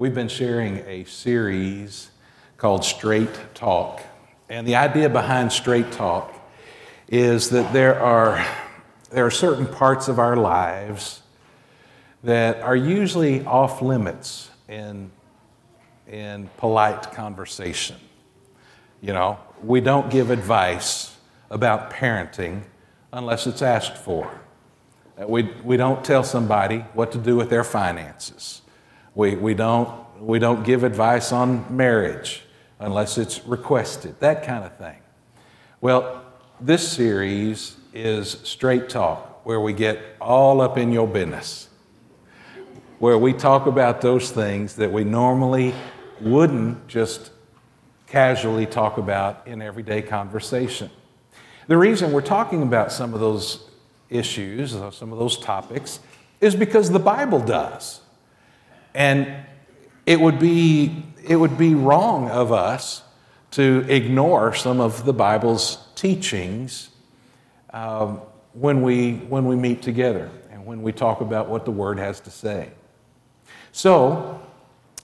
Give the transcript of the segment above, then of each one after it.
We've been sharing a series called Straight Talk. And the idea behind Straight Talk is that there are, there are certain parts of our lives that are usually off limits in, in polite conversation. You know, we don't give advice about parenting unless it's asked for. We, we don't tell somebody what to do with their finances. We, we, don't, we don't give advice on marriage unless it's requested, that kind of thing. Well, this series is Straight Talk, where we get all up in your business, where we talk about those things that we normally wouldn't just casually talk about in everyday conversation. The reason we're talking about some of those issues, some of those topics, is because the Bible does. And it would be, it would be wrong of us to ignore some of the Bible's teachings um, when, we, when we meet together and when we talk about what the Word has to say. So,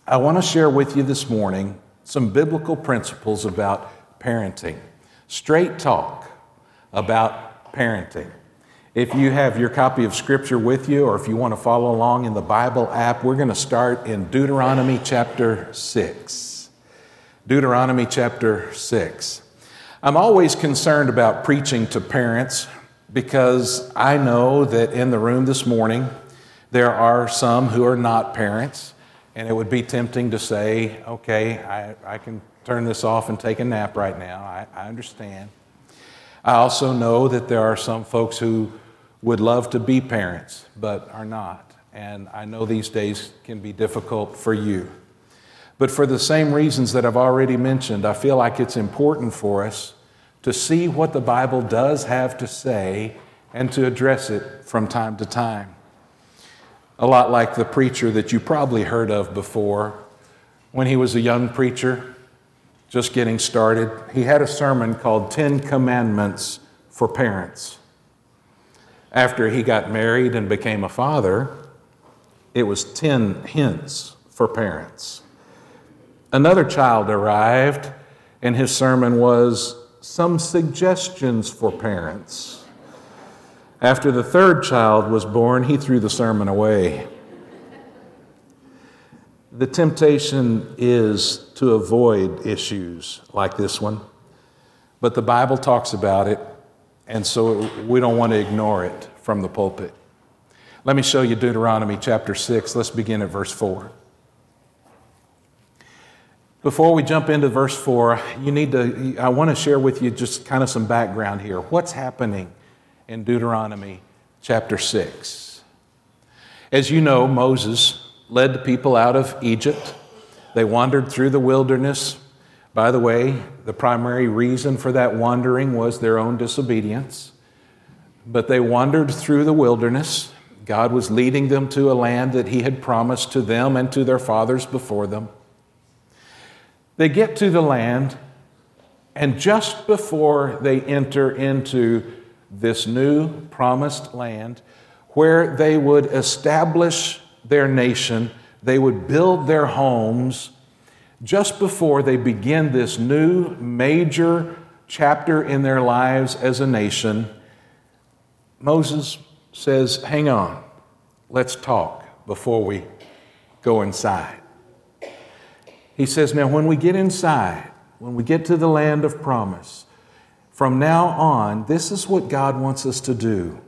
I want to share with you this morning some biblical principles about parenting. Straight talk about parenting. If you have your copy of Scripture with you, or if you want to follow along in the Bible app, we're going to start in Deuteronomy chapter 6. Deuteronomy chapter 6. I'm always concerned about preaching to parents because I know that in the room this morning there are some who are not parents, and it would be tempting to say, okay, I, I can turn this off and take a nap right now. I, I understand. I also know that there are some folks who would love to be parents, but are not. And I know these days can be difficult for you. But for the same reasons that I've already mentioned, I feel like it's important for us to see what the Bible does have to say and to address it from time to time. A lot like the preacher that you probably heard of before. When he was a young preacher, just getting started, he had a sermon called Ten Commandments for Parents. After he got married and became a father, it was 10 hints for parents. Another child arrived, and his sermon was some suggestions for parents. After the third child was born, he threw the sermon away. The temptation is to avoid issues like this one, but the Bible talks about it and so we don't want to ignore it from the pulpit. Let me show you Deuteronomy chapter 6. Let's begin at verse 4. Before we jump into verse 4, you need to I want to share with you just kind of some background here. What's happening in Deuteronomy chapter 6? As you know, Moses led the people out of Egypt. They wandered through the wilderness by the way, the primary reason for that wandering was their own disobedience. But they wandered through the wilderness. God was leading them to a land that He had promised to them and to their fathers before them. They get to the land, and just before they enter into this new promised land, where they would establish their nation, they would build their homes just before they begin this new major chapter in their lives as a nation, Moses says, Hang on, let's talk before we go inside. He says, Now, when we get inside, when we get to the land of promise, from now on, this is what God wants us to do.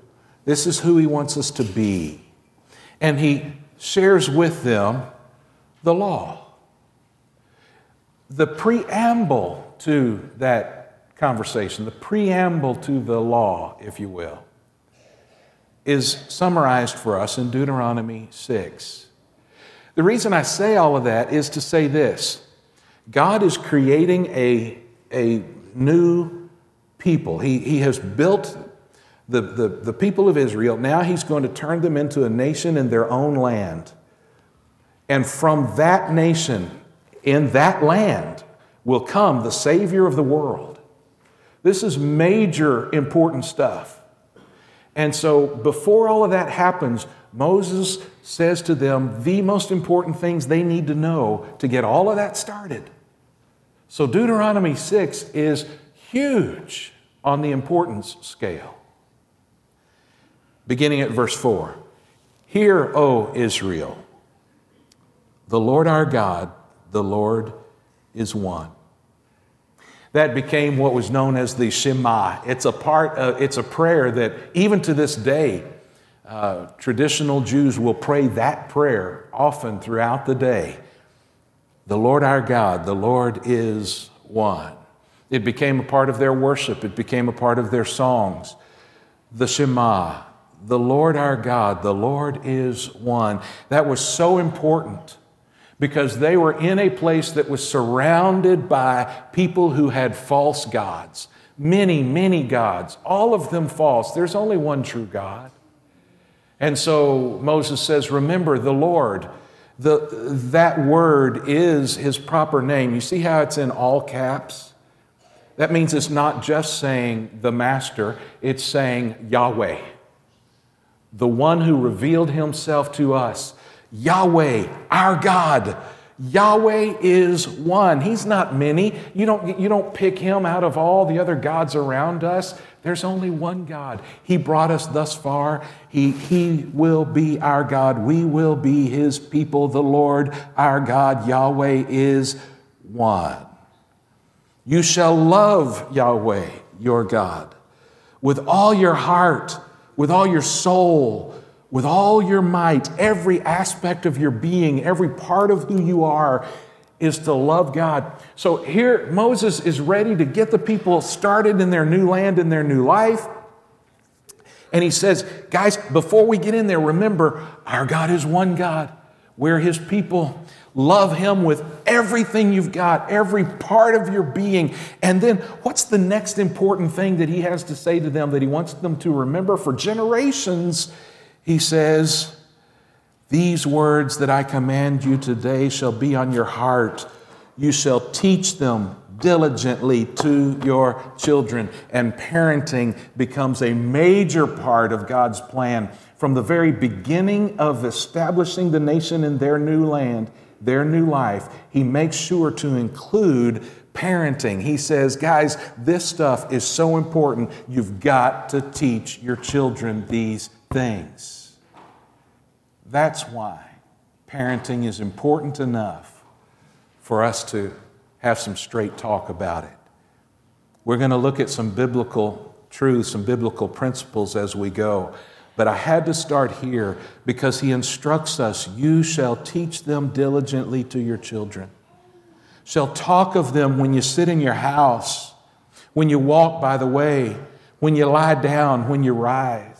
This is who He wants us to be. And He shares with them the law the preamble to that conversation, the preamble to the law, if you will, is summarized for us in Deuteronomy 6. The reason I say all of that is to say this God is creating a, a new people. He, he has built the, the, the people of Israel. Now He's going to turn them into a nation in their own land. And from that nation, in that land will come the Savior of the world. This is major important stuff. And so, before all of that happens, Moses says to them the most important things they need to know to get all of that started. So, Deuteronomy 6 is huge on the importance scale. Beginning at verse 4 Hear, O Israel, the Lord our God, the Lord is one. That became what was known as the Shema. It's a part, of, it's a prayer that even to this day, uh, traditional Jews will pray that prayer often throughout the day. The Lord our God, the Lord is one. It became a part of their worship, it became a part of their songs. The Shema, the Lord our God, the Lord is one. That was so important because they were in a place that was surrounded by people who had false gods. Many, many gods, all of them false. There's only one true God. And so Moses says, Remember the Lord. The, that word is his proper name. You see how it's in all caps? That means it's not just saying the master, it's saying Yahweh, the one who revealed himself to us. Yahweh, our God. Yahweh is one. He's not many. You don't, you don't pick him out of all the other gods around us. There's only one God. He brought us thus far. He, he will be our God. We will be his people. The Lord our God, Yahweh, is one. You shall love Yahweh, your God, with all your heart, with all your soul with all your might, every aspect of your being, every part of who you are, is to love God. So here, Moses is ready to get the people started in their new land, in their new life. And he says, guys, before we get in there, remember our God is one God. We're his people. Love him with everything you've got, every part of your being. And then, what's the next important thing that he has to say to them that he wants them to remember for generations? He says, These words that I command you today shall be on your heart. You shall teach them diligently to your children. And parenting becomes a major part of God's plan. From the very beginning of establishing the nation in their new land, their new life, He makes sure to include parenting. He says, guys, this stuff is so important. You've got to teach your children these things. That's why parenting is important enough for us to have some straight talk about it. We're going to look at some biblical truths, some biblical principles as we go. But I had to start here because he instructs us you shall teach them diligently to your children, shall talk of them when you sit in your house, when you walk by the way, when you lie down, when you rise.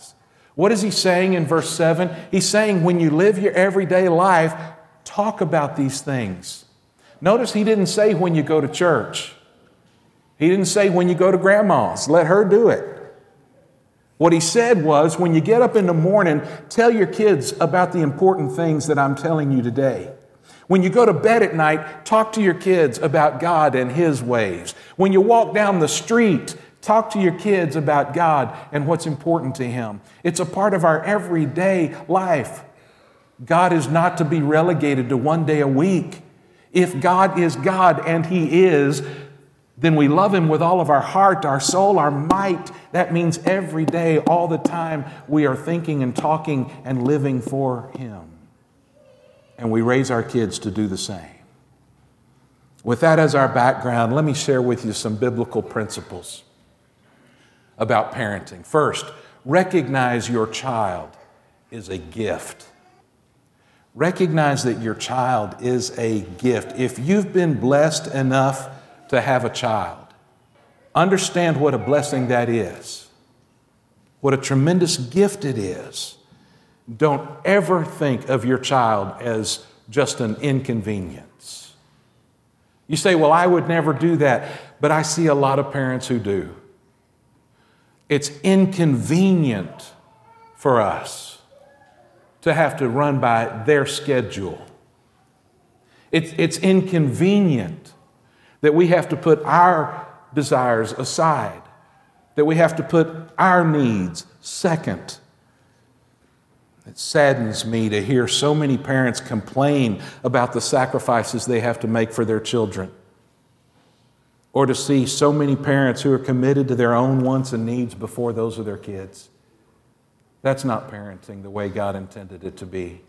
What is he saying in verse 7? He's saying when you live your everyday life, talk about these things. Notice he didn't say when you go to church. He didn't say when you go to grandma's, let her do it. What he said was when you get up in the morning, tell your kids about the important things that I'm telling you today. When you go to bed at night, talk to your kids about God and His ways. When you walk down the street, Talk to your kids about God and what's important to Him. It's a part of our everyday life. God is not to be relegated to one day a week. If God is God, and He is, then we love Him with all of our heart, our soul, our might. That means every day, all the time, we are thinking and talking and living for Him. And we raise our kids to do the same. With that as our background, let me share with you some biblical principles about parenting. First, recognize your child is a gift. Recognize that your child is a gift. If you've been blessed enough to have a child, understand what a blessing that is, what a tremendous gift it is. Don't ever think of your child as just an inconvenience. You say, Well, I would never do that, but I see a lot of parents who do. It's inconvenient for us to have to run by their schedule. It's, it's inconvenient that we have to put our desires aside that we have to put our needs second. It saddens me to hear so many parents complain about the sacrifices they have to make for their children, or to see so many parents who are committed to their own wants and needs before those of their kids. That's not parenting the way God intended it to be.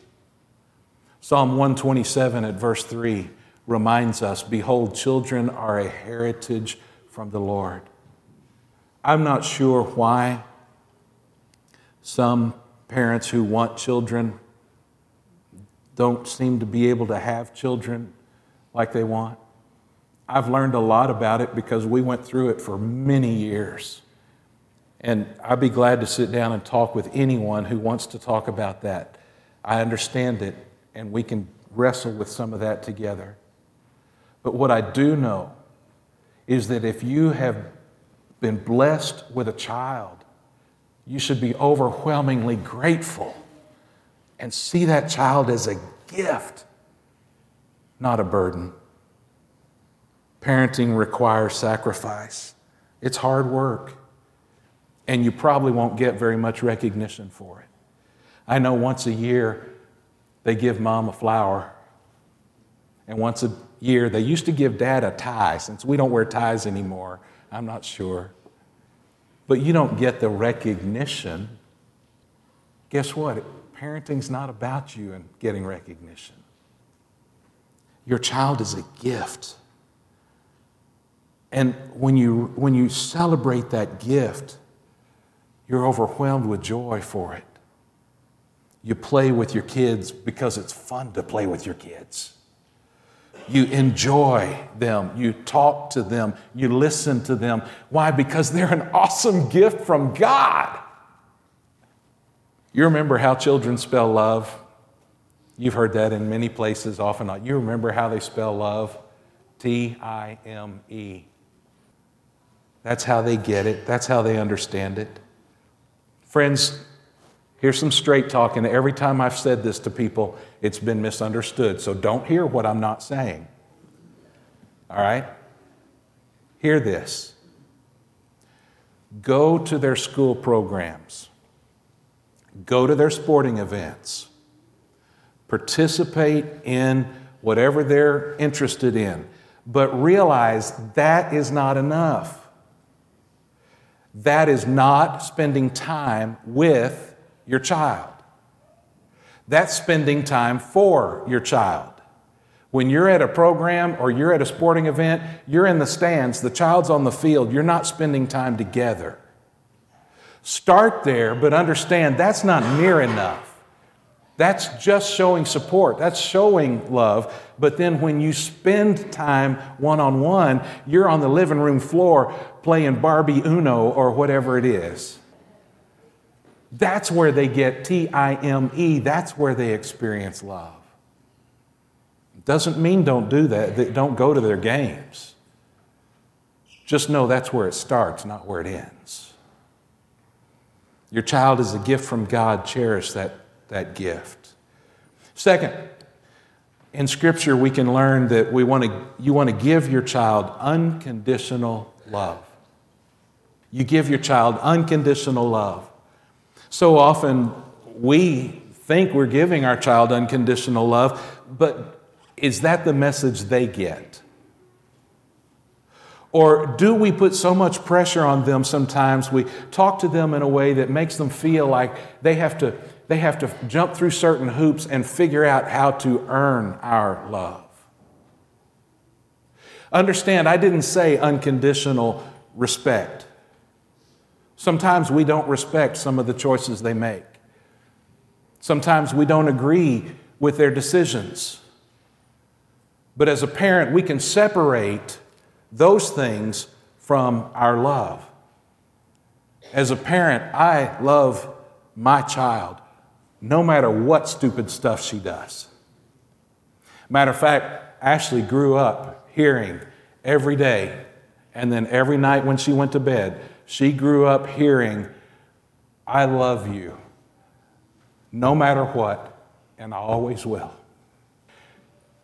Psalm 127 at verse 3 reminds us Behold, children are a heritage from the Lord. I'm not sure why some parents who want children don't seem to be able to have children like they want. I've learned a lot about it because we went through it for many years. And I'd be glad to sit down and talk with anyone who wants to talk about that. I understand it, and we can wrestle with some of that together. But what I do know is that if you have been blessed with a child, you should be overwhelmingly grateful and see that child as a gift, not a burden. Parenting requires sacrifice, it's hard work, and you probably won't get very much recognition for it. I know once a year they give mom a flower, and once a year they used to give dad a tie. Since we don't wear ties anymore, I'm not sure but you don't get the recognition, guess what? Parenting's not about you and getting recognition. Your child is a gift. And when you, when you celebrate that gift, you're overwhelmed with joy for it. You play with your kids because it's fun to play with your kids. You enjoy them. You talk to them. You listen to them. Why? Because they're an awesome gift from God. You remember how children spell love? You've heard that in many places, often. You remember how they spell love? T I M E. That's how they get it, that's how they understand it. Friends, Here's some straight talk, and every time I've said this to people, it's been misunderstood. So don't hear what I'm not saying. All right? Hear this. Go to their school programs, go to their sporting events, participate in whatever they're interested in, but realize that is not enough. That is not spending time with your child. That's spending time for your child. When you're at a program or you're at a sporting event, you're in the stands, the child's on the field, you're not spending time together. Start there, but understand that's not near enough. That's just showing support, that's showing love. But then when you spend time one on one, you're on the living room floor playing Barbie Uno or whatever it is. That's where they get T I M E. That's where they experience love. Doesn't mean don't do that, don't go to their games. Just know that's where it starts, not where it ends. Your child is a gift from God. Cherish that, that gift. Second, in Scripture, we can learn that we want to, you want to give your child unconditional love. You give your child unconditional love. So often we think we're giving our child unconditional love, but is that the message they get? Or do we put so much pressure on them sometimes we talk to them in a way that makes them feel like they have to, they have to jump through certain hoops and figure out how to earn our love? Understand, I didn't say unconditional respect. Sometimes we don't respect some of the choices they make. Sometimes we don't agree with their decisions. But as a parent, we can separate those things from our love. As a parent, I love my child no matter what stupid stuff she does. Matter of fact, Ashley grew up hearing every day and then every night when she went to bed, she grew up hearing, I love you, no matter what, and I always will.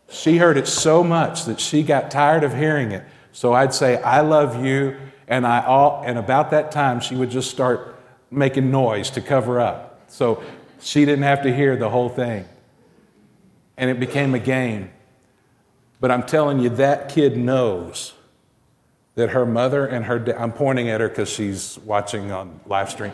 She heard it so much that she got tired of hearing it. So I'd say, I love you, And, I all, and about that time, she would just start making noise to cover up. So she didn't have to hear the whole thing. And it became a game. But I'm telling you, that kid knows that her mother and her I'm pointing at her because she's watching on live stream.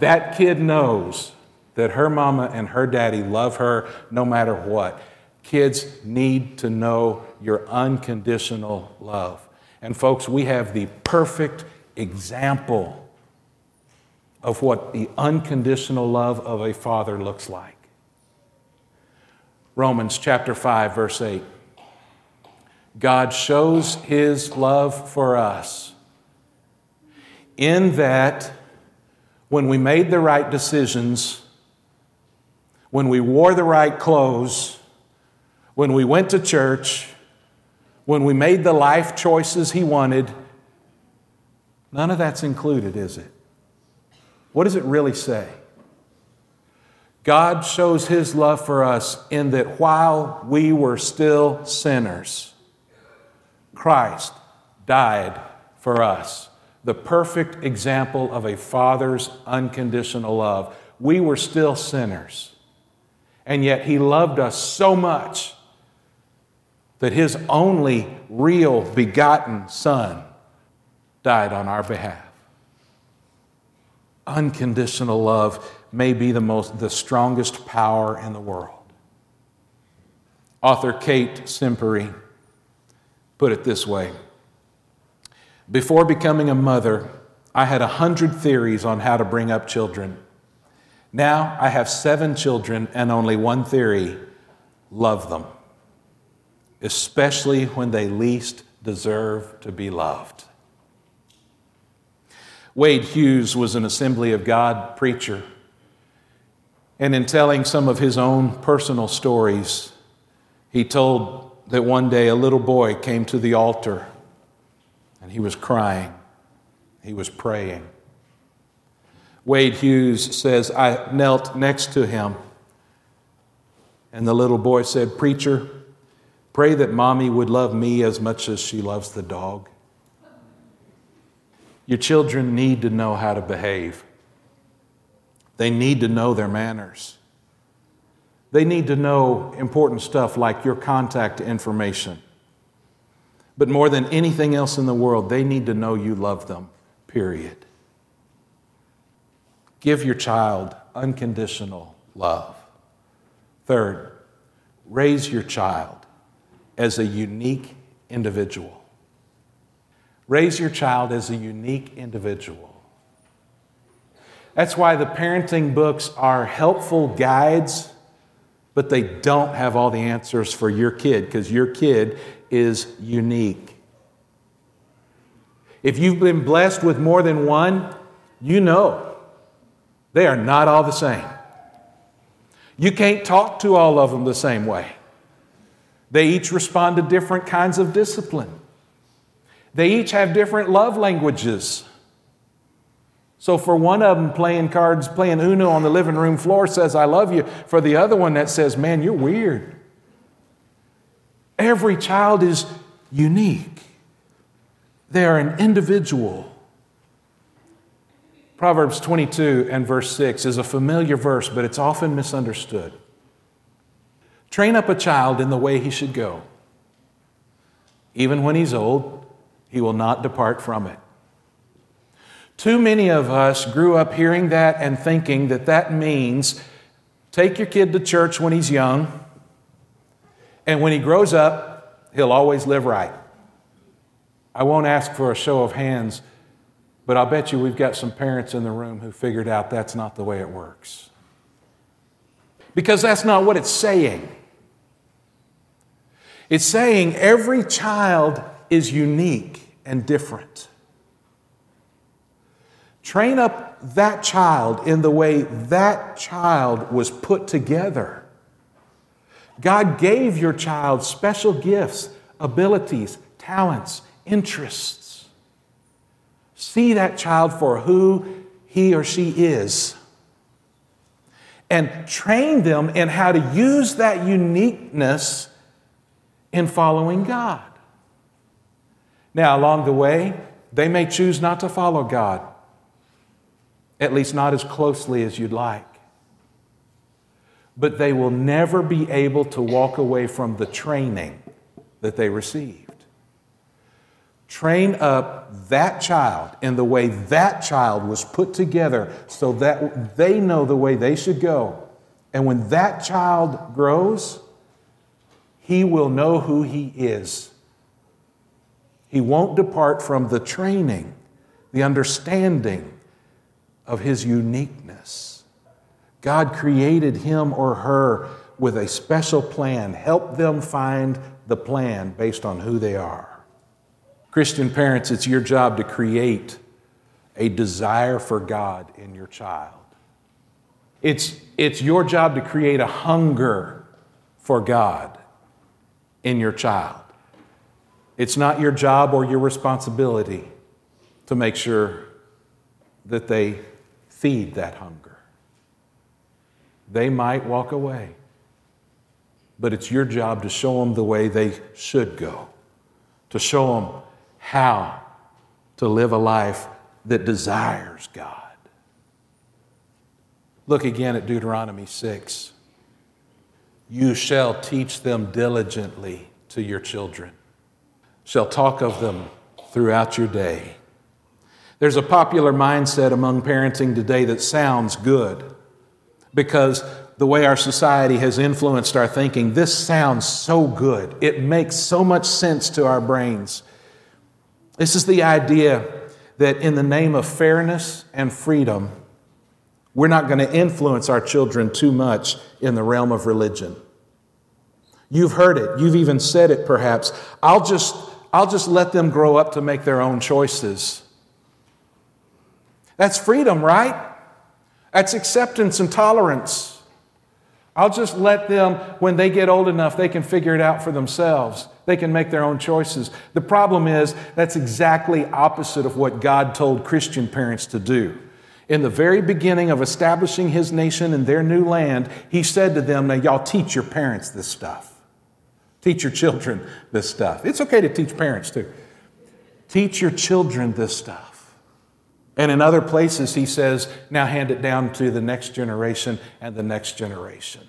that kid knows that her mama and her daddy love her no matter what. Kids need to know your unconditional love. And folks, we have the perfect example of what the unconditional love of a father looks like. Romans chapter 5, verse 8. God shows his love for us in that when we made the right decisions, when we wore the right clothes, when we went to church, when we made the life choices he wanted, none of that's included, is it? What does it really say? God shows his love for us in that while we were still sinners, Christ died for us, the perfect example of a father's unconditional love. We were still sinners, and yet he loved us so much that his only real begotten son died on our behalf. Unconditional love may be the most the strongest power in the world. Author Kate Samperi put it this way Before becoming a mother, I had a hundred theories on how to bring up children. Now I have seven children and only one theory love them, especially when they least deserve to be loved. Wade Hughes was an Assembly of God preacher, and in telling some of his own personal stories, he told that one day a little boy came to the altar and he was crying, he was praying. Wade Hughes says, I knelt next to him, and the little boy said, Preacher, pray that mommy would love me as much as she loves the dog. Your children need to know how to behave. They need to know their manners. They need to know important stuff like your contact information. But more than anything else in the world, they need to know you love them, period. Give your child unconditional love. Third, raise your child as a unique individual. Raise your child as a unique individual. That's why the parenting books are helpful guides but they don't have all the answers for your kid because your kid is unique. If you've been blessed with more than one, you know they are not all the same. You can't talk to all of them the same way. They each respond to different kinds of discipline. They each have different love languages. So, for one of them, playing cards, playing Uno on the living room floor says, I love you. For the other one, that says, Man, you're weird. Every child is unique, they are an individual. Proverbs 22 and verse 6 is a familiar verse, but it's often misunderstood. Train up a child in the way he should go. Even when he's old, he will not depart from it. Too many of us grew up hearing that and thinking that that means take your kid to church when he's young, and when he grows up, he'll always live right. I won't ask for a show of hands, but I'll bet you we've got some parents in the room who figured out that's not the way it works. Because that's not what it's saying. It's saying every child is unique and different. Train up that child in the way that child was put together. God gave your child special gifts, abilities, talents, interests. See that child for who he or she is. And train them in how to use that uniqueness in following God. Now, along the way, They may choose not to follow God, at least not as closely as you'd like. But they will never be able to walk away from the training that they received. Train up that child in the way that child was put together so that they know the way they should go. And when that child grows, he will know who he is. He won't depart from the training, the understanding of his uniqueness. God created him or her with a special plan. Help them find the plan based on who they are. Christian parents, it's your job to create a desire for God in your child. It's, it's your job to create a hunger for God in your child. It's not your job or your responsibility to make sure that they feed that hunger. They might walk away, but it's your job to show them the way they should go, to show them how to live a life that desires God. Look again at Deuteronomy 6. You shall teach them diligently to your children, shall talk of them throughout your day. There's a popular mindset among parenting today that sounds good because the way our society has influenced our thinking, this sounds so good. It makes so much sense to our brains. This is the idea that in the name of fairness and freedom, we're not going to influence our children too much in the realm of religion. You've heard it, you've even said it perhaps. I'll just, I'll just let them grow up to make their own choices. That's freedom, right? That's acceptance and tolerance. I'll just let them, when they get old enough, they can figure it out for themselves. They can make their own choices. The problem is, that's exactly opposite of what God told Christian parents to do. In the very beginning of establishing his nation in their new land, he said to them, Now, y'all teach your parents this stuff. Teach your children this stuff. It's okay to teach parents too. Teach your children this stuff. And in other places, he says, Now hand it down to the next generation and the next generation.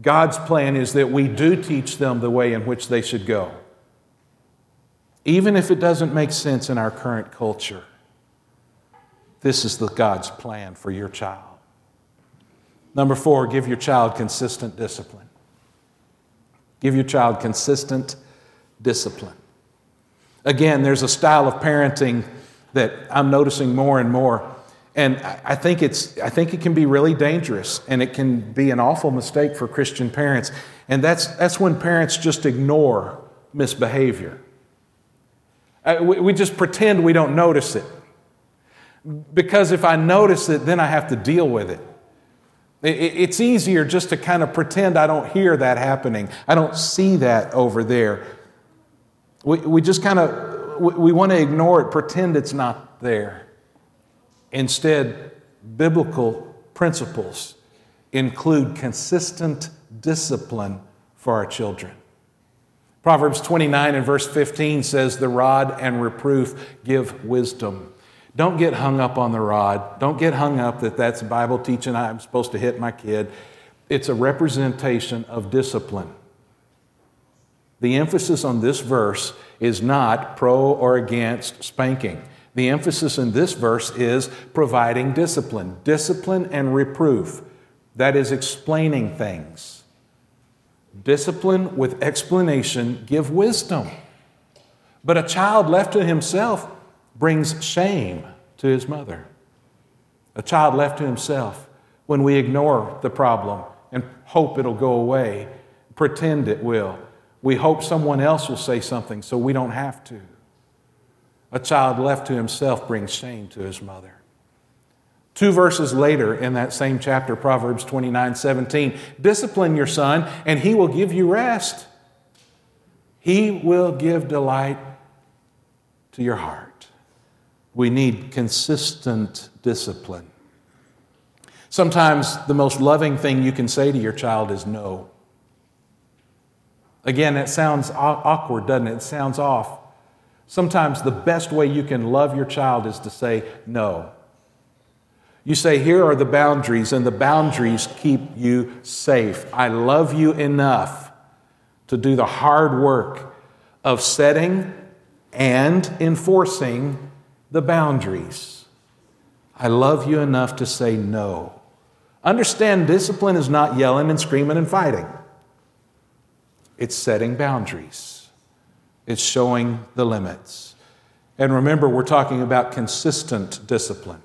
God's plan is that we do teach them the way in which they should go, even if it doesn't make sense in our current culture. This is the God's plan for your child. Number four, give your child consistent discipline. Give your child consistent discipline. Again, there's a style of parenting that I'm noticing more and more. And I think, it's, I think it can be really dangerous and it can be an awful mistake for Christian parents. And that's, that's when parents just ignore misbehavior. Uh, we, we just pretend we don't notice it. Because if I notice it, then I have to deal with it. It's easier just to kind of pretend I don't hear that happening. I don't see that over there. We, we just kind of, we, want to ignore it, pretend it's not there. Instead, biblical principles include consistent discipline for our children. Proverbs 29 and verse 15 says, The rod and reproof give wisdom. Don't get hung up on the rod. Don't get hung up that that's Bible teaching I'm supposed to hit my kid. It's a representation of discipline. The emphasis on this verse is not pro or against spanking. The emphasis in this verse is providing discipline, discipline and reproof. That is explaining things. Discipline with explanation give wisdom. But a child left to himself brings shame to his mother. A child left to himself, when we ignore the problem and hope it'll go away, pretend it will, we hope someone else will say something so we don't have to. A child left to himself brings shame to his mother. Two verses later in that same chapter, Proverbs 29 17, discipline your son, and he will give you rest. He will give delight to your heart. We need consistent discipline. Sometimes the most loving thing you can say to your child is no. Again, that sounds awkward, doesn't it? It sounds off. Sometimes the best way you can love your child is to say no. You say, Here are the boundaries, and the boundaries keep you safe. I love you enough to do the hard work of setting and enforcing the boundaries. I love you enough to say no. Understand discipline is not yelling and screaming and fighting, it's setting boundaries it's showing the limits. And remember, we're talking about consistent discipline.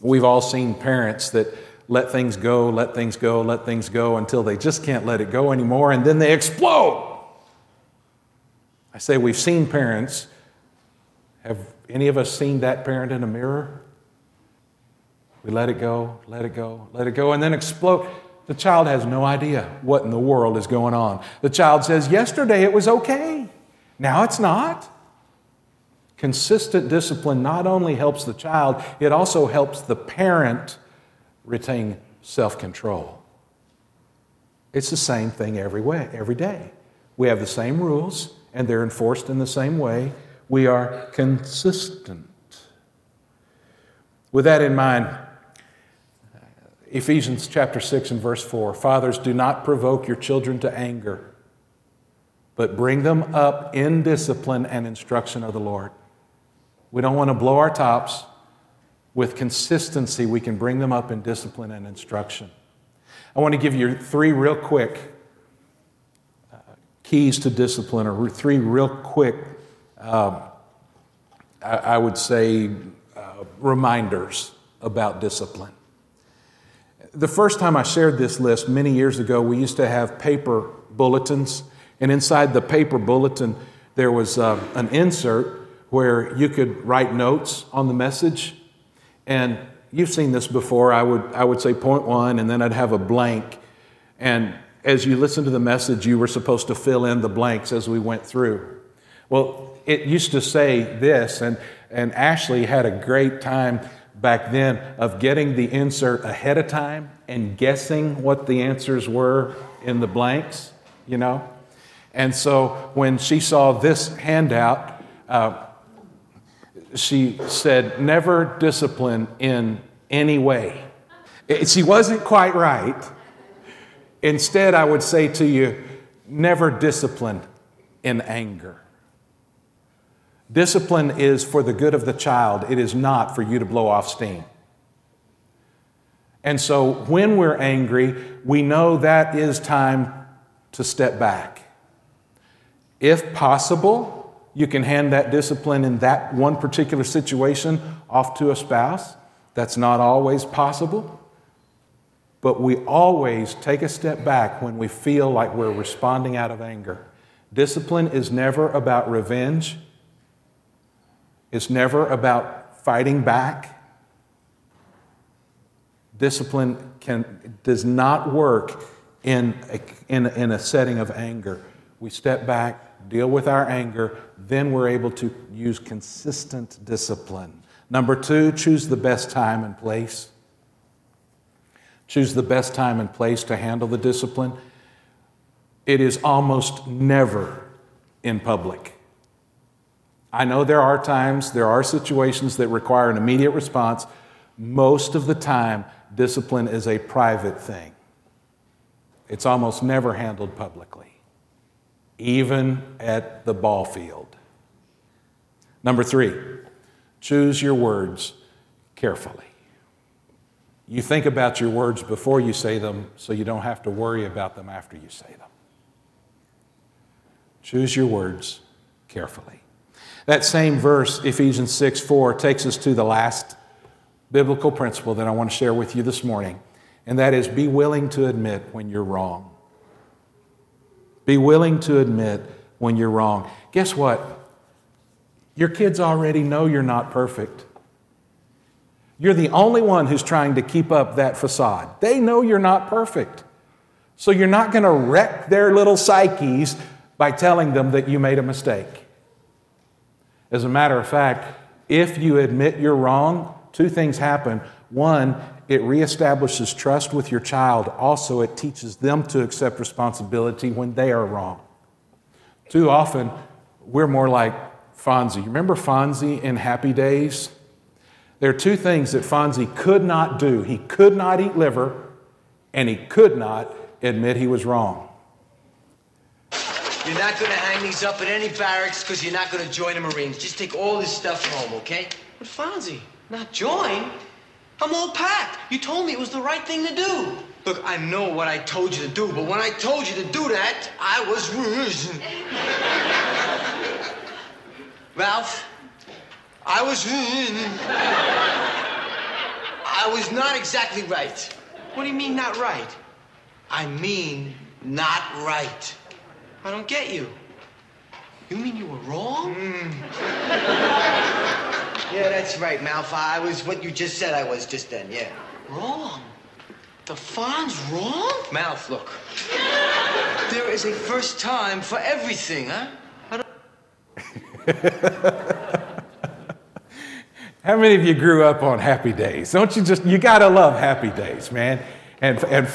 We've all seen parents that let things go, let things go, let things go until they just can't let it go anymore, and then they explode. I say we've seen parents. Have any of us seen that parent in a mirror? We let it go, let it go, let it go, and then explode. The child has no idea what in the world is going on. The child says, Yesterday it was okay, now it's not. Consistent discipline not only helps the child, it also helps the parent retain self control. It's the same thing every way, every day. We have the same rules, and they're enforced in the same way. We are consistent. With that in mind, Ephesians chapter 6 and verse 4 Fathers, do not provoke your children to anger, but bring them up in discipline and instruction of the Lord. We don't want to blow our tops. With consistency, we can bring them up in discipline and instruction. I want to give you three real quick uh, keys to discipline, or three real quick, um, I, I, would say, uh, reminders about discipline. The first time I shared this list many years ago, we used to have paper bulletins, and inside the paper bulletin, there was uh, an insert where you could write notes on the message. And you've seen this before. I would, I would say point one, and then I'd have a blank. And as you listen to the message, you were supposed to fill in the blanks as we went through. Well, it used to say this, and, and Ashley had a great time back then of getting the insert ahead of time and guessing what the answers were in the blanks, you know? And so when she saw this handout, uh, she said, never discipline in any way. She wasn't quite right. Instead, I would say to you, never discipline in anger. Discipline is for the good of the child, it is not for you to blow off steam. And so when we're angry, we know that is time to step back. If possible, you can hand that discipline in that one particular situation off to a spouse. That's not always possible. But we always take a step back when we feel like we're responding out of anger. Discipline is never about revenge. It's never about fighting back. Discipline can, does not work in a, in, in a setting of anger. We step back, deal with our anger, then we're able to use consistent discipline. Number two, choose the best time and place. Choose the best time and place to handle the discipline. It is almost never in public. I know there are times, there are situations that require an immediate response. Most of the time, discipline is a private thing. It's almost never handled publicly, even at the ball field. Number three, choose your words carefully. You think about your words before you say them so you don't have to worry about them after you say them. Choose your words carefully. That same verse, Ephesians 6 4, takes us to the last biblical principle that I want to share with you this morning, and that is be willing to admit when you're wrong. Be willing to admit when you're wrong. Guess what? Your kids already know you're not perfect. You're the only one who's trying to keep up that facade. They know you're not perfect. So you're not going to wreck their little psyches by telling them that you made a mistake. As a matter of fact, if you admit you're wrong, two things happen. One, it reestablishes trust with your child. Also, it teaches them to accept responsibility when they are wrong. Too often, we're more like, Fonzie. Remember Fonzie in Happy Days? There are two things that Fonzie could not do he could not eat liver, and he could not admit he was wrong. You're not gonna hang these up at any barracks because you're not gonna join the Marines. Just take all this stuff home, okay? But Fonzie, not join? I'm all packed. You told me it was the right thing to do. Look, I know what I told you to do, but when I told you to do that, I was. Ralph, I was. I was not exactly right. What do you mean, not right? I mean, not right. I don't get you. You mean you were wrong? Mm. Yeah, that's right, Malph. I was what you just said I was just then, yeah. Wrong? The Fonz wrong? Mouth, look. There is a first time for everything, huh? How many of you grew up on Happy Days? Don't you just, you gotta love Happy Days, man. And, and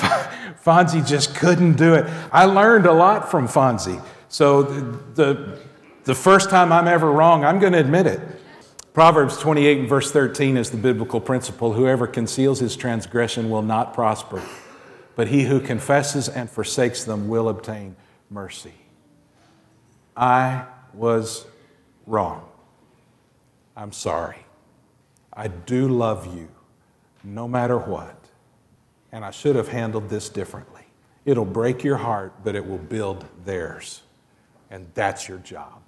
Fonzie just couldn't do it. I learned a lot from Fonzie. So the, the, the first time I'm ever wrong, I'm gonna admit it. Proverbs 28 and verse 13 is the biblical principle whoever conceals his transgression will not prosper, but he who confesses and forsakes them will obtain mercy. I was wrong. I'm sorry. I do love you no matter what. And I should have handled this differently. It'll break your heart, but it will build theirs. And that's your job.